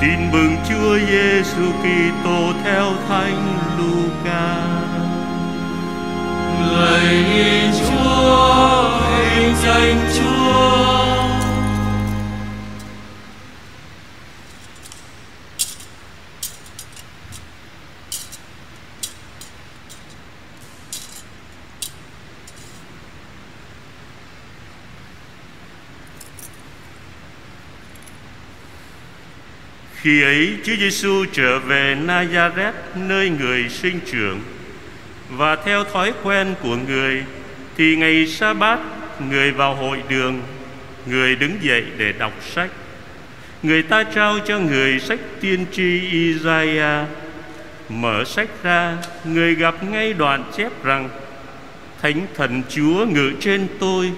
Tin mừng Chúa Giêsu Kitô theo Thánh Luca. Lạy Chúa, hình danh Chúa. Khi ấy, Chúa Giêsu trở về Nazareth, nơi người sinh trưởng. Và theo thói quen của người, thì ngày sa bát người vào hội đường, người đứng dậy để đọc sách. Người ta trao cho người sách tiên tri Isaiah. Mở sách ra, người gặp ngay đoạn chép rằng, thánh thần Chúa ngự trên tôi,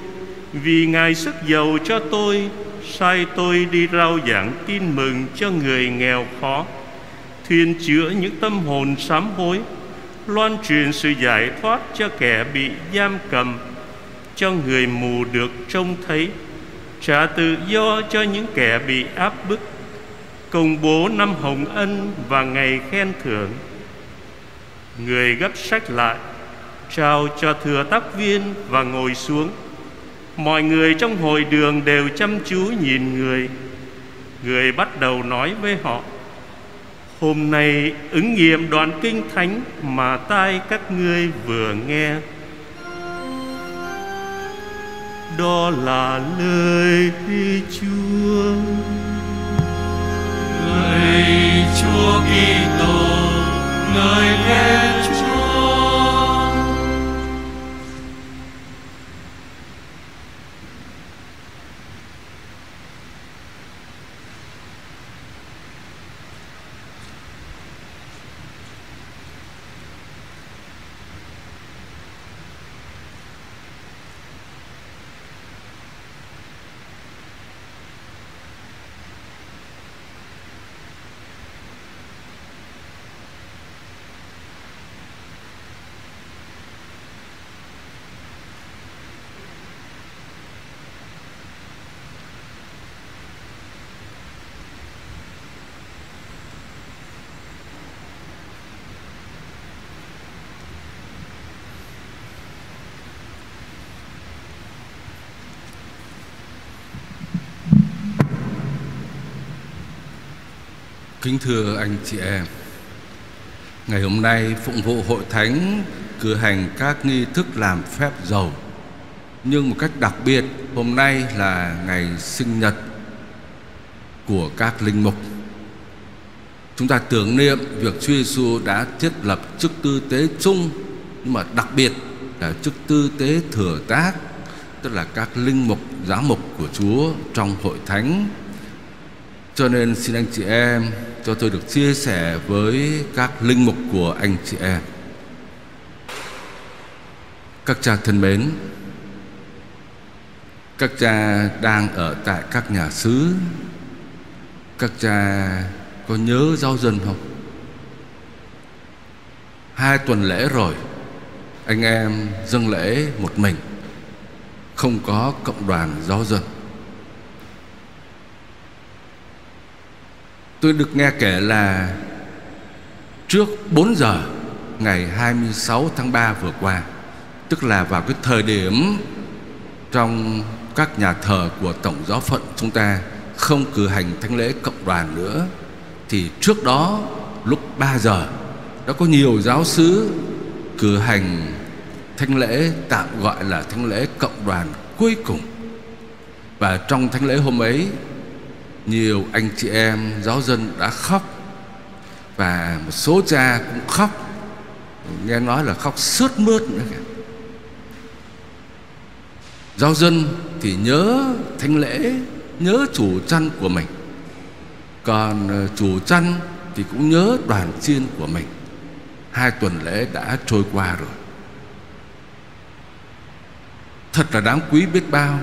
vì ngài sức giàu cho tôi sai tôi đi rao giảng tin mừng cho người nghèo khó. Thuyên chữa những tâm hồn sám hối, loan truyền sự giải thoát cho kẻ bị giam cầm, cho người mù được trông thấy, trả tự do cho những kẻ bị áp bức. Công bố năm hồng ân và ngày khen thưởng. Người gấp sách lại, trao cho thừa tác viên và ngồi xuống mọi người trong hội đường đều chăm chú nhìn người người bắt đầu nói với họ hôm nay ứng nghiệm đoạn kinh thánh mà tai các ngươi vừa nghe đó là lời chúa lời Chúa Kitô, ngợi nghe Chúa. Kính thưa anh chị em Ngày hôm nay phụng vụ hội thánh cử hành các nghi thức làm phép dầu. Nhưng một cách đặc biệt hôm nay là ngày sinh nhật của các linh mục. Chúng ta tưởng niệm việc Chúa Giêsu đã thiết lập chức tư tế chung Nhưng mà đặc biệt là chức tư tế thừa tác Tức là các linh mục, giám mục của Chúa trong hội thánh cho nên xin anh chị em cho tôi được chia sẻ với các linh mục của anh chị em. Các cha thân mến, các cha đang ở tại các nhà xứ. Các cha có nhớ giáo dân không? Hai tuần lễ rồi, anh em dâng lễ một mình, không có cộng đoàn giáo dân. Tôi được nghe kể là trước 4 giờ ngày 26 tháng 3 vừa qua, Tức là vào cái thời điểm trong các nhà thờ của Tổng giáo phận chúng ta không cử hành thánh lễ cộng đoàn nữa, Thì trước đó lúc 3 giờ đã có nhiều giáo sứ cử hành thánh lễ, tạm gọi là thánh lễ cộng đoàn cuối cùng. Và trong thánh lễ hôm ấy nhiều anh chị em, giáo dân đã khóc. Và một số cha cũng khóc. Nghe nói là khóc sướt mướt nữa kìa. Giáo dân thì nhớ thánh lễ, nhớ chủ chăn của mình. Còn ờ, chủ chăn thì cũng nhớ đoàn chiên của mình. Hai tuần lễ đã trôi qua rồi. Thật là đáng quý biết bao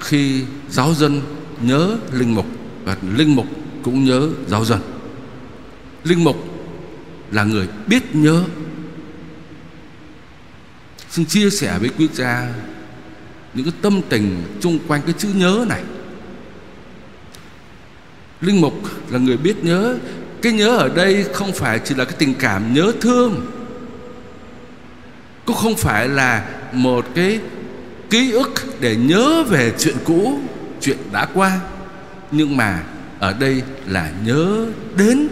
khi giáo dân nhớ linh mục và linh mục cũng nhớ giáo dân. Linh mục là người biết nhớ. Xin chia sẻ với quý cha những cái tâm tình chung quanh cái chữ nhớ này. Linh mục là người biết nhớ. Cái nhớ ở đây không phải chỉ là cái tình cảm nhớ thương. Cũng không phải là một cái ký ức để nhớ về chuyện cũ, chuyện đã qua nhưng mà ở đây là nhớ đến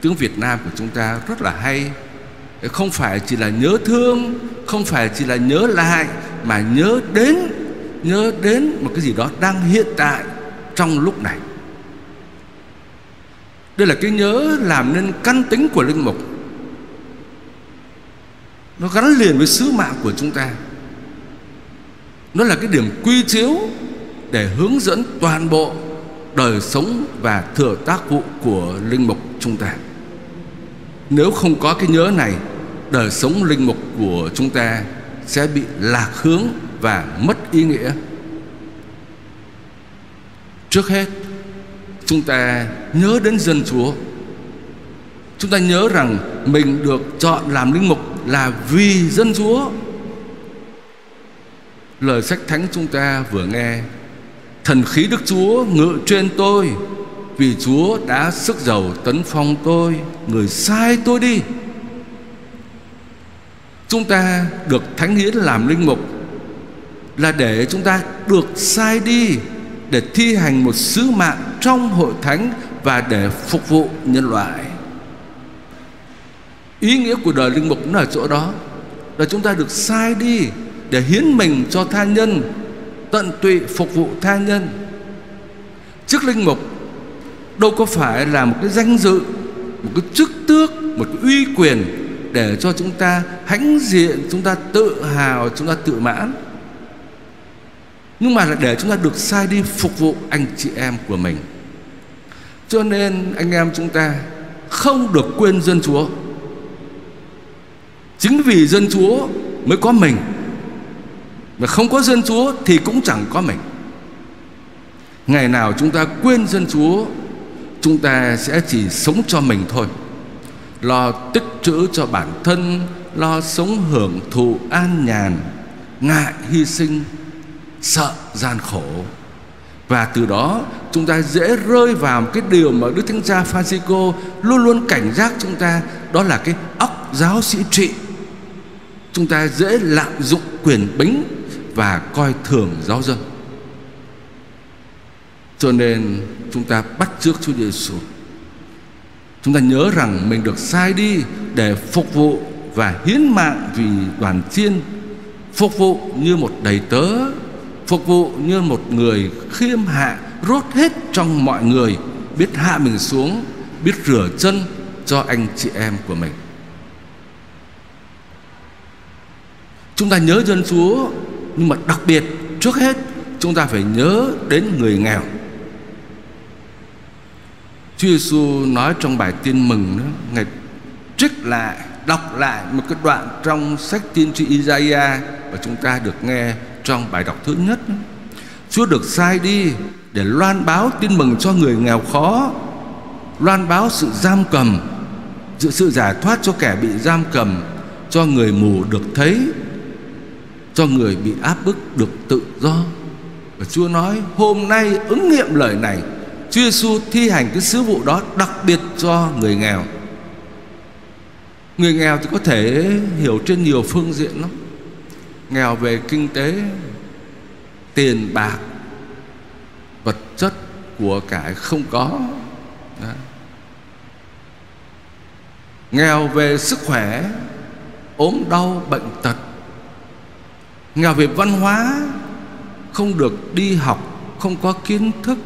tiếng Việt Nam của chúng ta rất là hay. Không phải chỉ là nhớ thương, không phải chỉ là nhớ lại, mà nhớ đến nhớ đến một cái gì đó đang hiện tại trong lúc này. Đây là cái nhớ làm nên căn tính của linh mục. Nó gắn liền với sứ mạng của chúng ta. Nó là cái điểm quy chiếu để hướng dẫn toàn bộ đời sống và thừa tác vụ của linh mục chúng ta. Nếu không có cái nhớ này, đời sống linh mục của chúng ta sẽ bị lạc hướng và mất ý nghĩa. Trước hết, chúng ta nhớ đến dân chúa. Chúng ta nhớ rằng mình được chọn làm linh mục là vì dân chúa. Lời sách thánh chúng ta vừa nghe thần khí đức chúa ngự trên tôi, vì chúa đã sức giàu tấn phong tôi. Người sai tôi đi. Chúng ta được thánh hiến làm linh mục là để chúng ta được sai đi, để thi hành một sứ mạng trong hội thánh và để phục vụ nhân loại. Ý nghĩa của đời linh mục nó ở chỗ đó, là chúng ta được sai đi để hiến mình cho tha nhân tận tụy phục vụ tha nhân. Chức linh mục, đâu có phải là một cái danh dự, một cái chức tước, một cái uy quyền để cho chúng ta hãnh diện, chúng ta tự hào, chúng ta tự mãn. Nhưng mà là để chúng ta được sai đi phục vụ anh chị em của mình. Cho nên anh em chúng ta không được quên dân chúa. Chính vì dân chúa mới có mình mà không có dân chúa thì cũng chẳng có mình. Ngày nào chúng ta quên dân chúa, chúng ta sẽ chỉ sống cho mình thôi. Lo tích trữ cho bản thân, lo sống hưởng thụ an nhàn, ngại hy sinh, sợ gian khổ. Và từ đó, chúng ta dễ rơi vào một cái điều mà Đức Thánh Cha Francisco luôn luôn cảnh giác chúng ta, đó là cái óc giáo sĩ trị. Chúng ta dễ lạm dụng quyền bính và coi thường giáo dân. Cho nên chúng ta bắt trước Chúa Giêsu. Chúng ta nhớ rằng mình được sai đi để phục vụ và hiến mạng vì đoàn chiên, phục vụ như một đầy tớ, phục vụ như một người khiêm hạ, rốt hết trong mọi người, biết hạ mình xuống, biết rửa chân cho anh chị em của mình. Chúng ta nhớ dân chúa nhưng mà đặc biệt trước hết chúng ta phải nhớ đến người nghèo Chúa Giêsu nói trong bài tin mừng đó, Ngài trích lại, đọc lại một cái đoạn trong sách tiên tri Isaiah và chúng ta được nghe trong bài đọc thứ nhất. Chúa được sai đi để loan báo tin mừng cho người nghèo khó, loan báo sự giam cầm, sự sự giải thoát cho kẻ bị giam cầm, cho người mù được thấy, cho người bị áp bức được tự do. Và Chúa nói, hôm nay ứng nghiệm lời này, Chúa Giêsu thi hành cái sứ vụ đó đặc biệt cho người nghèo Người nghèo thì có thể hiểu trên nhiều phương diện lắm Nghèo về kinh tế, Tiền bạc, Vật chất của cải không có đó. Nghèo về sức khỏe, ốm đau bệnh tật nghèo về văn hóa không được đi học, không có kiến thức.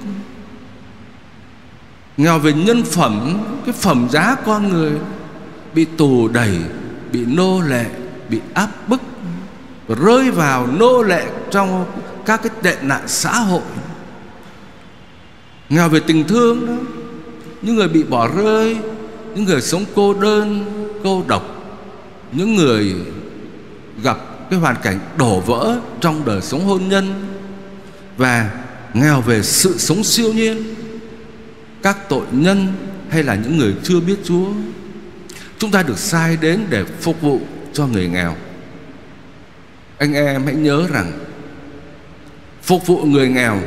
Nghèo về nhân phẩm, cái phẩm giá con người bị tù đẩy, bị nô lệ, bị áp bức, rơi vào nô lệ trong các cái tệ nạn xã hội. Nghèo về tình thương đó những người bị bỏ rơi, những người sống cô đơn, cô độc, những người gặp cái hoàn cảnh đổ vỡ trong đời sống hôn nhân và nghèo về sự sống siêu nhiên, các tội nhân hay là những người chưa biết Chúa, chúng ta được sai đến để phục vụ cho người nghèo. Anh em hãy nhớ rằng, phục vụ người nghèo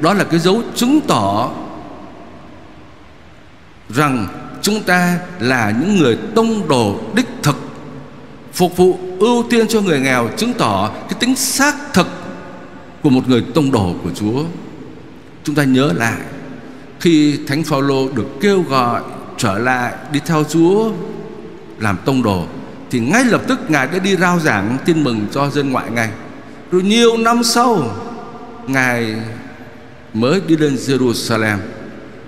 đó là cái dấu chứng tỏ rằng chúng ta là những người tông đồ đích thực phục vụ ưu tiên cho người nghèo chứng tỏ cái tính xác thực của một người tông đồ của Chúa. Chúng ta nhớ lại, khi Thánh Phaolô được kêu gọi trở lại đi theo Chúa làm tông đồ, thì ngay lập tức ngài đã đi rao giảng tin mừng cho dân ngoại ngay. Rồi nhiều năm sau, ngài mới đi lên Jerusalem.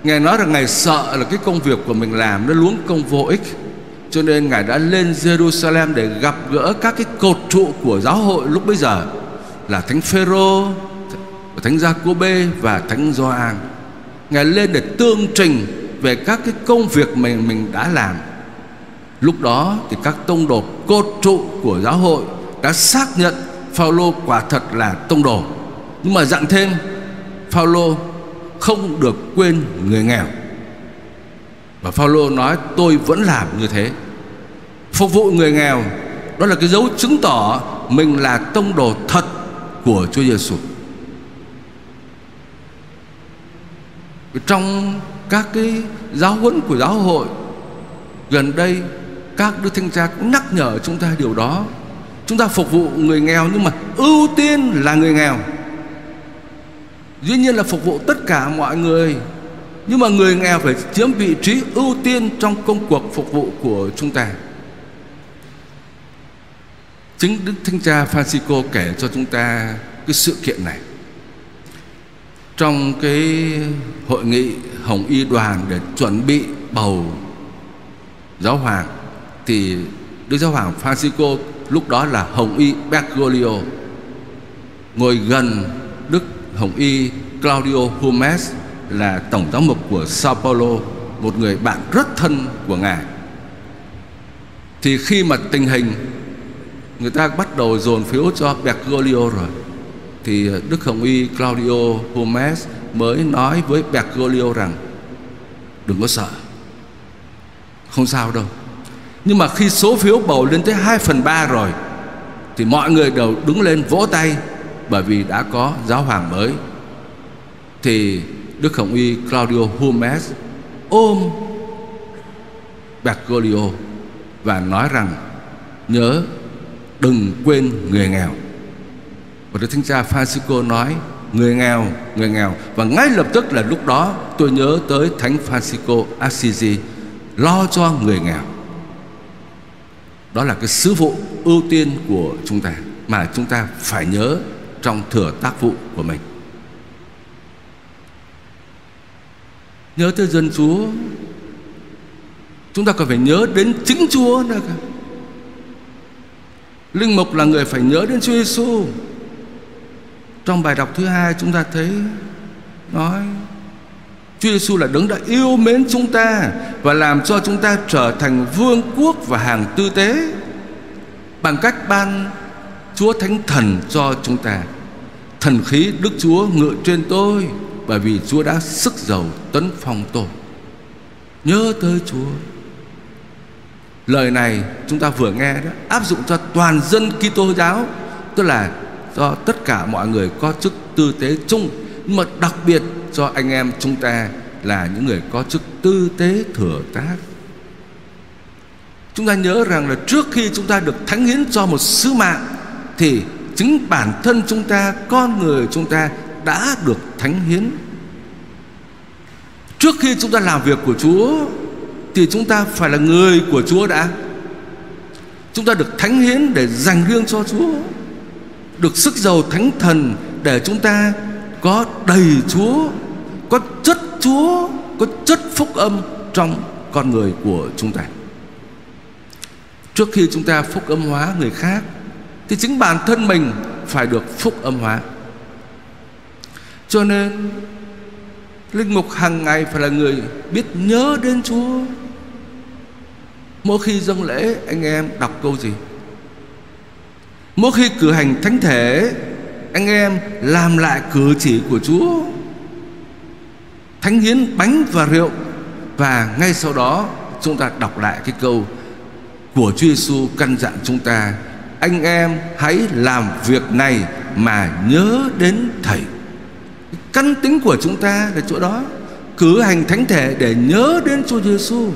Ngài nói rằng ngài sợ là cái công việc của mình làm nó luống công vô ích cho nên Ngài đã lên Jerusalem để gặp gỡ các cái cột trụ của giáo hội lúc bấy giờ Là Thánh Phêrô, Thánh Giacôbê và Thánh Gioan. Ngài lên để tương trình về các cái công việc mình mình đã làm Lúc đó thì các tông đồ cột trụ của giáo hội đã xác nhận Phaolô quả thật là tông đồ. Nhưng mà dặn thêm Phaolô không được quên người nghèo. Và Phaolô nói, tôi vẫn làm như thế. Phục vụ người nghèo, Đó là cái dấu chứng tỏ Mình là tông đồ thật của Chúa Giêsu. Trong các cái giáo huấn của giáo hội, Gần đây Các đức thanh tra cũng nhắc nhở chúng ta điều đó. Chúng ta phục vụ người nghèo Nhưng mà ưu tiên là người nghèo. Dĩ nhiên là phục vụ tất cả mọi người nhưng mà người nghèo phải chiếm vị trí ưu tiên trong công cuộc phục vụ của chúng ta. Chính Đức Thánh Cha Francisco kể cho chúng ta cái sự kiện này. Trong cái hội nghị Hồng Y đoàn để chuẩn bị bầu giáo hoàng, Thì Đức Giáo hoàng Francisco lúc đó là Hồng Y Bergoglio, Ngồi gần Đức Hồng Y Claudio Humes là tổng giám mục của Sao Paulo, một người bạn rất thân của ngài. Thì khi mà tình hình người ta bắt đầu dồn phiếu cho Bergoglio rồi thì Đức Hồng Y Claudio Humes mới nói với Bergoglio rằng đừng có sợ không sao đâu nhưng mà khi số phiếu bầu lên tới 2 phần 3 rồi thì mọi người đều đứng lên vỗ tay bởi vì đã có giáo hoàng mới thì Đức Hồng Y Claudio Humes ôm Bergoglio và nói rằng nhớ đừng quên người nghèo. Và Đức Thánh Cha Francisco nói người nghèo, người nghèo và ngay lập tức là lúc đó tôi nhớ tới Thánh Francisco Assisi lo cho người nghèo. Đó là cái sứ vụ ưu tiên của chúng ta mà chúng ta phải nhớ trong thừa tác vụ của mình. Nhớ tới dân Chúa Chúng ta cần phải nhớ đến chính Chúa nữa cả Linh mục là người phải nhớ đến Chúa Giêsu. Trong bài đọc thứ hai chúng ta thấy, nói, Chúa Giêsu là đấng đã yêu mến chúng ta và làm cho chúng ta trở thành vương quốc và hàng tư tế bằng cách ban Chúa Thánh Thần cho chúng ta. Thần khí Đức Chúa ngự trên tôi bởi vì Chúa đã sức giàu tấn phong tôi. Nhớ tới Chúa. Lời này chúng ta vừa nghe đó Áp dụng cho toàn dân Kitô giáo. Tức là cho tất cả mọi người có chức tư tế chung mà đặc biệt cho anh em chúng ta Là những người có chức tư tế thừa tác. Chúng ta nhớ rằng là trước khi chúng ta được thánh hiến cho một sứ mạng Thì chính bản thân chúng ta, con người chúng ta đã được thánh hiến. Trước khi chúng ta làm việc của Chúa, Thì chúng ta phải là người của Chúa đã. Chúng ta được thánh hiến để dành riêng cho Chúa, Được sức giàu thánh thần Để chúng ta có đầy Chúa, Có chất Chúa, Có chất phúc âm trong con người của chúng ta. Trước khi chúng ta phúc âm hóa người khác, Thì chính bản thân mình phải được phúc âm hóa. Cho nên, Linh mục hàng ngày phải là người biết nhớ đến Chúa. Mỗi khi dâng lễ, anh em đọc câu gì? Mỗi khi cử hành thánh thể, Anh em làm lại cử chỉ của Chúa. Thánh hiến bánh và rượu. Và ngay sau đó, chúng ta đọc lại cái câu Của Chúa Giêsu căn dặn chúng ta, Anh em hãy làm việc này mà nhớ đến Thầy căn tính của chúng ta là chỗ đó cử hành thánh thể để nhớ đến Chúa Giêsu.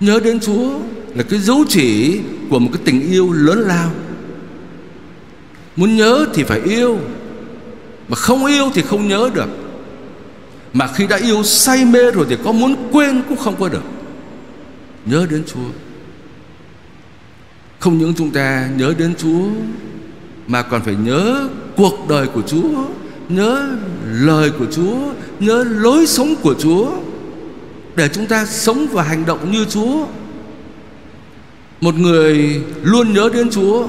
Nhớ đến Chúa là cái dấu chỉ của một cái tình yêu lớn lao. Muốn nhớ thì phải yêu, mà không yêu thì không nhớ được. Mà khi đã yêu say mê rồi thì có muốn quên cũng không có được. Nhớ đến Chúa. Không những chúng ta nhớ đến Chúa mà còn phải nhớ cuộc đời của Chúa, nhớ lời của Chúa, nhớ lối sống của Chúa để chúng ta sống và hành động như Chúa. Một người luôn nhớ đến Chúa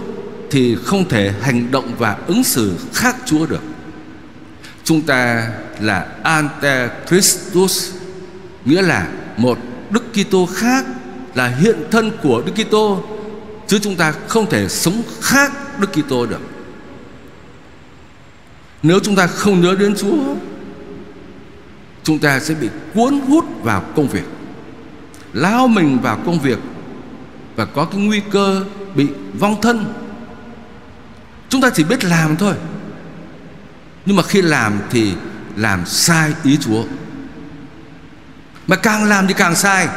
thì không thể hành động và ứng xử khác Chúa được. Chúng ta là Antechristus, nghĩa là một Đức Kitô khác là hiện thân của Đức Kitô chứ chúng ta không thể sống khác Đức Kitô được. Nếu chúng ta không nhớ đến Chúa Chúng ta sẽ bị cuốn hút vào công việc Lao mình vào công việc Và có cái nguy cơ bị vong thân. Chúng ta chỉ biết làm thôi. Nhưng mà khi làm thì làm sai ý Chúa. Mà càng làm thì càng sai.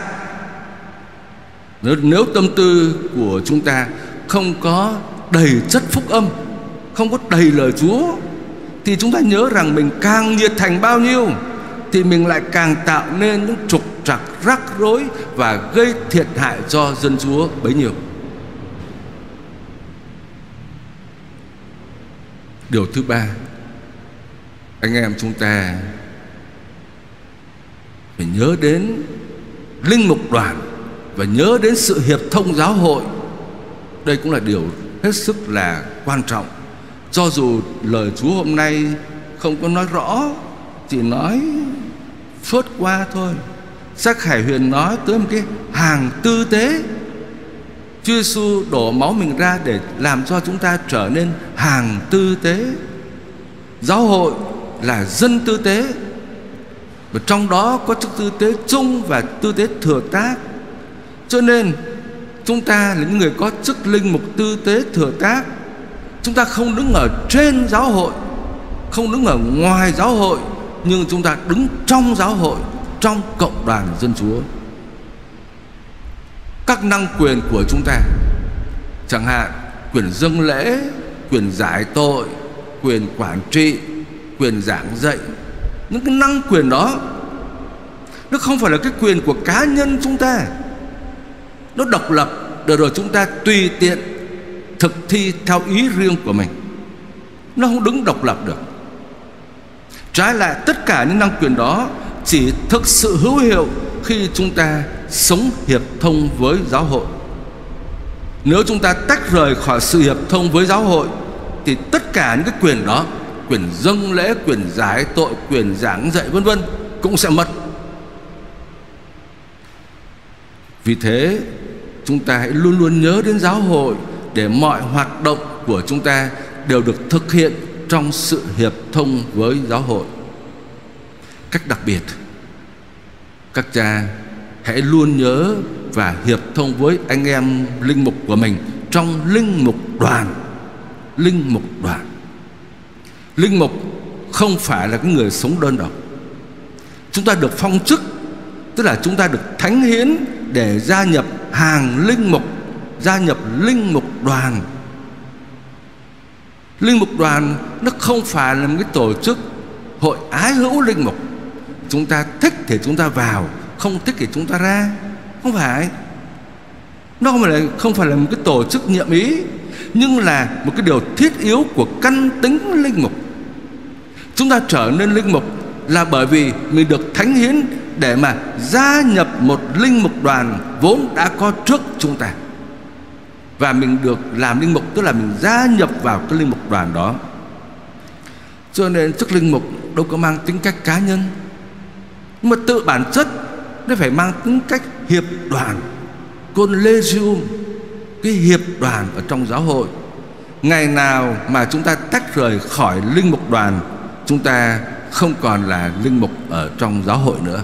Nếu, nếu tâm tư của chúng ta không có đầy chất phúc âm Không có đầy lời Chúa thì chúng ta nhớ rằng mình càng nhiệt thành bao nhiêu, thì mình lại càng tạo nên những trục trặc, rắc rối và gây thiệt hại cho dân chúa bấy nhiêu. Điều thứ ba, anh em chúng ta phải nhớ đến linh mục đoàn và nhớ đến sự hiệp thông giáo hội. Đây cũng là điều hết sức là quan trọng cho dù lời Chúa hôm nay không có nói rõ, Chỉ nói phớt qua thôi. Sắc Hải Huyền nói tới một cái hàng tư tế Chúa Giêsu đổ máu mình ra để làm cho chúng ta trở nên hàng tư tế Giáo hội là dân tư tế Và trong đó có chức tư tế chung và tư tế thừa tác. Cho nên, chúng ta là những người có chức linh mục tư tế thừa tác. Chúng ta không đứng ở trên giáo hội, Không đứng ở ngoài giáo hội, Nhưng chúng ta đứng trong giáo hội, Trong cộng đoàn dân chúa. Các năng quyền của chúng ta, Chẳng hạn, quyền dâng lễ, Quyền giải tội, Quyền quản trị, Quyền giảng dạy, Những cái năng quyền đó, Nó không phải là cái quyền của cá nhân chúng ta. Nó độc lập, Để rồi chúng ta tùy tiện thực thi theo ý riêng của mình. Nó không đứng độc lập được. Trái lại, tất cả những năng quyền đó chỉ thực sự hữu hiệu khi chúng ta sống hiệp thông với giáo hội. Nếu chúng ta tách rời khỏi sự hiệp thông với giáo hội, thì tất cả những cái quyền đó, quyền dâng lễ, quyền giải tội, quyền giảng dạy, vân vân, cũng sẽ mất. Vì thế, chúng ta hãy luôn luôn nhớ đến giáo hội để mọi hoạt động của chúng ta đều được thực hiện trong sự hiệp thông với giáo hội. Cách đặc biệt, các cha hãy luôn nhớ và hiệp thông với anh em linh mục của mình trong linh mục đoàn, linh mục đoàn. Linh mục không phải là cái người sống đơn độc. Chúng ta được phong chức, tức là chúng ta được thánh hiến để gia nhập hàng linh mục gia nhập linh mục đoàn. Linh mục đoàn nó không phải là một cái tổ chức hội ái hữu linh mục. Chúng ta thích thì chúng ta vào, không thích thì chúng ta ra. Không phải. Nó không phải là, không phải là một cái tổ chức nhiệm ý, nhưng là một cái điều thiết yếu của căn tính linh mục. Chúng ta trở nên linh mục là bởi vì mình được thánh hiến để mà gia nhập một linh mục đoàn vốn đã có trước chúng ta và mình được làm linh mục, tức là mình gia nhập vào cái linh mục đoàn đó. Cho nên chức linh mục đâu có mang tính cách cá nhân nhưng mà tự bản chất nó phải mang tính cách hiệp đoàn, collegium, cái hiệp đoàn ở trong giáo hội. Ngày nào mà chúng ta tách rời khỏi linh mục đoàn, chúng ta không còn là linh mục ở trong giáo hội nữa.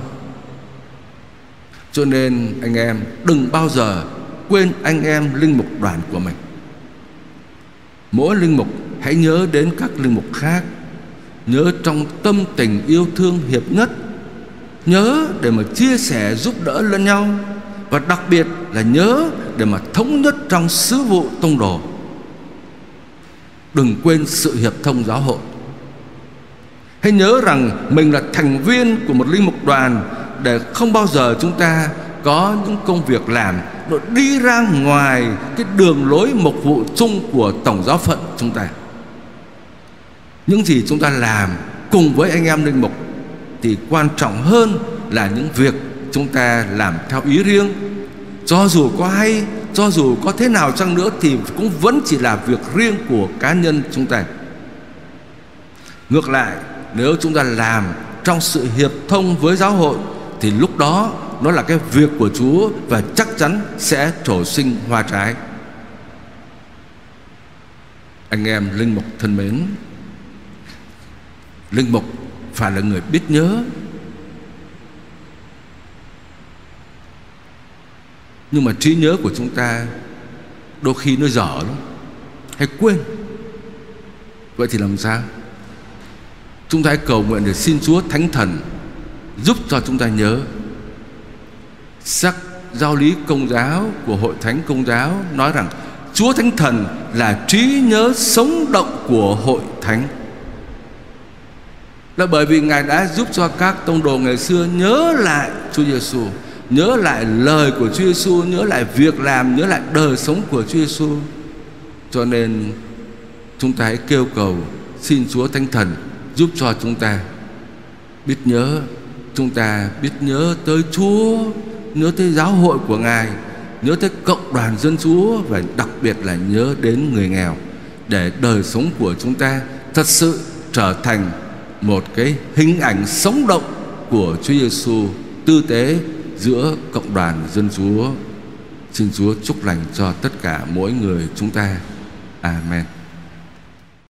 Cho nên anh em đừng bao giờ quên anh em linh mục đoàn của mình. Mỗi linh mục, hãy nhớ đến các linh mục khác. Nhớ trong tâm tình yêu thương hiệp nhất. Nhớ để mà chia sẻ giúp đỡ lẫn nhau. Và đặc biệt là nhớ để mà thống nhất trong sứ vụ tông đồ. Đừng quên sự hiệp thông giáo hội. Hãy nhớ rằng mình là thành viên của một linh mục đoàn để không bao giờ chúng ta có những công việc làm nó đi ra ngoài cái đường lối mục vụ chung của tổng giáo phận chúng ta. Những gì chúng ta làm cùng với anh em linh mục thì quan trọng hơn là những việc chúng ta làm theo ý riêng. Cho dù có hay, cho dù có thế nào chăng nữa thì cũng vẫn chỉ là việc riêng của cá nhân chúng ta. Ngược lại, nếu chúng ta làm trong sự hiệp thông với giáo hội thì lúc đó nó là cái việc của Chúa và chắc chắn sẽ trổ sinh hoa trái. Anh em linh mục thân mến, linh mục phải là người biết nhớ. Nhưng mà trí nhớ của chúng ta đôi khi nó dở lắm, hay quên. Vậy thì làm sao? Chúng ta hãy cầu nguyện để xin Chúa Thánh Thần giúp cho chúng ta nhớ sắc giáo lý công giáo của hội thánh công giáo nói rằng Chúa Thánh Thần là trí nhớ sống động của hội thánh là bởi vì Ngài đã giúp cho các tông đồ ngày xưa nhớ lại Chúa Giêsu, nhớ lại lời của Chúa Giêsu, nhớ lại việc làm, nhớ lại đời sống của Chúa Giêsu. Cho nên chúng ta hãy kêu cầu xin Chúa Thánh Thần giúp cho chúng ta biết nhớ, chúng ta biết nhớ tới Chúa, nhớ tới giáo hội của Ngài, nhớ tới cộng đoàn dân Chúa và đặc biệt là nhớ đến người nghèo để đời sống của chúng ta thật sự trở thành một cái hình ảnh sống động của Chúa Giêsu tư tế giữa cộng đoàn dân Chúa. Xin Chúa chúc lành cho tất cả mỗi người chúng ta. Amen.